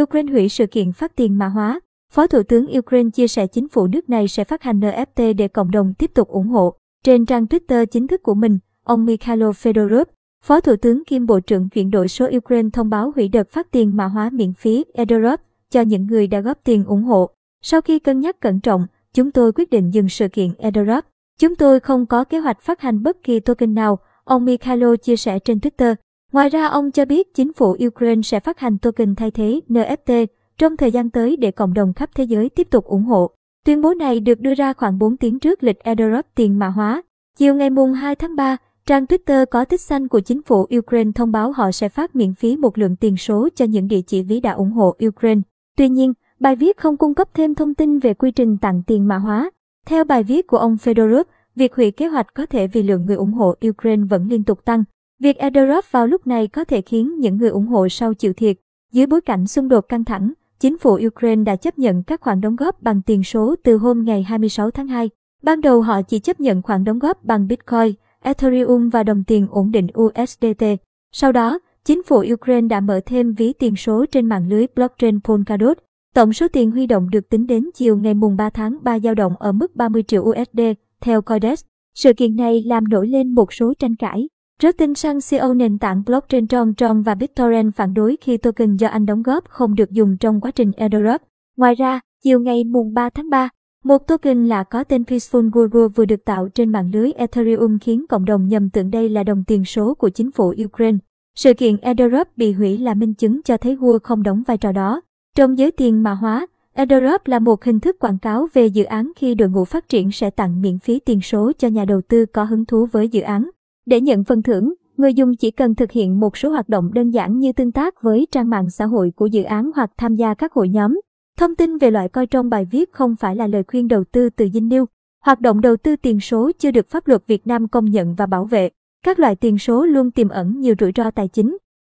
Ukraine hủy sự kiện phát tiền mã hóa. Phó Thủ tướng Ukraine chia sẻ chính phủ nước này sẽ phát hành NFT để cộng đồng tiếp tục ủng hộ. Trên trang Twitter chính thức của mình, ông Mikhailo Fedorov, Phó Thủ tướng kiêm Bộ trưởng chuyển đổi số Ukraine thông báo hủy đợt phát tiền mã hóa miễn phí Edorov cho những người đã góp tiền ủng hộ. Sau khi cân nhắc cẩn trọng, chúng tôi quyết định dừng sự kiện Edorov. Chúng tôi không có kế hoạch phát hành bất kỳ token nào, ông Mikhailo chia sẻ trên Twitter. Ngoài ra ông cho biết chính phủ Ukraine sẽ phát hành token thay thế NFT trong thời gian tới để cộng đồng khắp thế giới tiếp tục ủng hộ. Tuyên bố này được đưa ra khoảng 4 tiếng trước lịch airdrop tiền mã hóa. Chiều ngày mùng 2 tháng 3, trang Twitter có tích xanh của chính phủ Ukraine thông báo họ sẽ phát miễn phí một lượng tiền số cho những địa chỉ ví đã ủng hộ Ukraine. Tuy nhiên, bài viết không cung cấp thêm thông tin về quy trình tặng tiền mã hóa. Theo bài viết của ông Fedorov, việc hủy kế hoạch có thể vì lượng người ủng hộ Ukraine vẫn liên tục tăng. Việc airdrop vào lúc này có thể khiến những người ủng hộ sau chịu thiệt. Dưới bối cảnh xung đột căng thẳng, chính phủ Ukraine đã chấp nhận các khoản đóng góp bằng tiền số từ hôm ngày 26 tháng 2. Ban đầu họ chỉ chấp nhận khoản đóng góp bằng Bitcoin, Ethereum và đồng tiền ổn định USDT. Sau đó, chính phủ Ukraine đã mở thêm ví tiền số trên mạng lưới blockchain Polkadot. Tổng số tiền huy động được tính đến chiều ngày mùng 3 tháng 3 dao động ở mức 30 triệu USD, theo Coindesk. Sự kiện này làm nổi lên một số tranh cãi. Rất tin sang CEO nền tảng blockchain Tron Tron và BitTorrent phản đối khi token do anh đóng góp không được dùng trong quá trình airdrop. Ngoài ra, chiều ngày mùng 3 tháng 3, một token là có tên Peaceful Guru vừa được tạo trên mạng lưới Ethereum khiến cộng đồng nhầm tưởng đây là đồng tiền số của chính phủ Ukraine. Sự kiện airdrop bị hủy là minh chứng cho thấy Guru không đóng vai trò đó. Trong giới tiền mã hóa, airdrop là một hình thức quảng cáo về dự án khi đội ngũ phát triển sẽ tặng miễn phí tiền số cho nhà đầu tư có hứng thú với dự án. Để nhận phần thưởng, người dùng chỉ cần thực hiện một số hoạt động đơn giản như tương tác với trang mạng xã hội của dự án hoặc tham gia các hội nhóm. Thông tin về loại coi trong bài viết không phải là lời khuyên đầu tư từ dinh niu. Hoạt động đầu tư tiền số chưa được pháp luật Việt Nam công nhận và bảo vệ. Các loại tiền số luôn tiềm ẩn nhiều rủi ro tài chính,